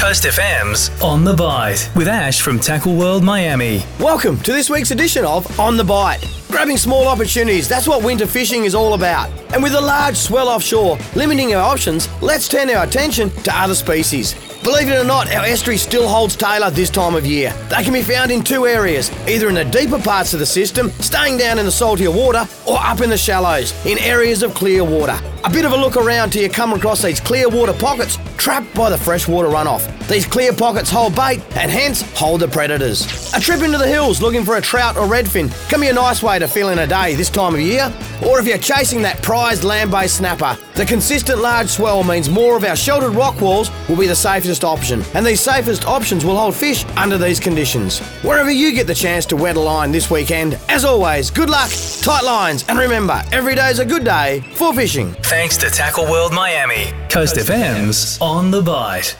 Coast FM's On the Bite with Ash from Tackle World Miami. Welcome to this week's edition of On the Bite. Grabbing small opportunities, that's what winter fishing is all about. And with a large swell offshore limiting our options, let's turn our attention to other species. Believe it or not, our estuary still holds tailor this time of year. They can be found in two areas, either in the deeper parts of the system, staying down in the saltier water, or up in the shallows, in areas of clear water. A bit of a look around till you come across these clear water pockets trapped by the freshwater runoff. These clear pockets hold bait and hence hold the predators. A trip into the hills looking for a trout or redfin can be a nice way to fill in a day this time of year. Or if you're chasing that prized land-based snapper, the consistent large swell means more of our sheltered rock walls will be the safest option. And these safest options will hold fish under these conditions. Wherever you get the chance to wet a line this weekend, as always, good luck, tight lines, and remember, every day's a good day for fishing. Thanks to Tackle World Miami. Coast FM's On the Bite.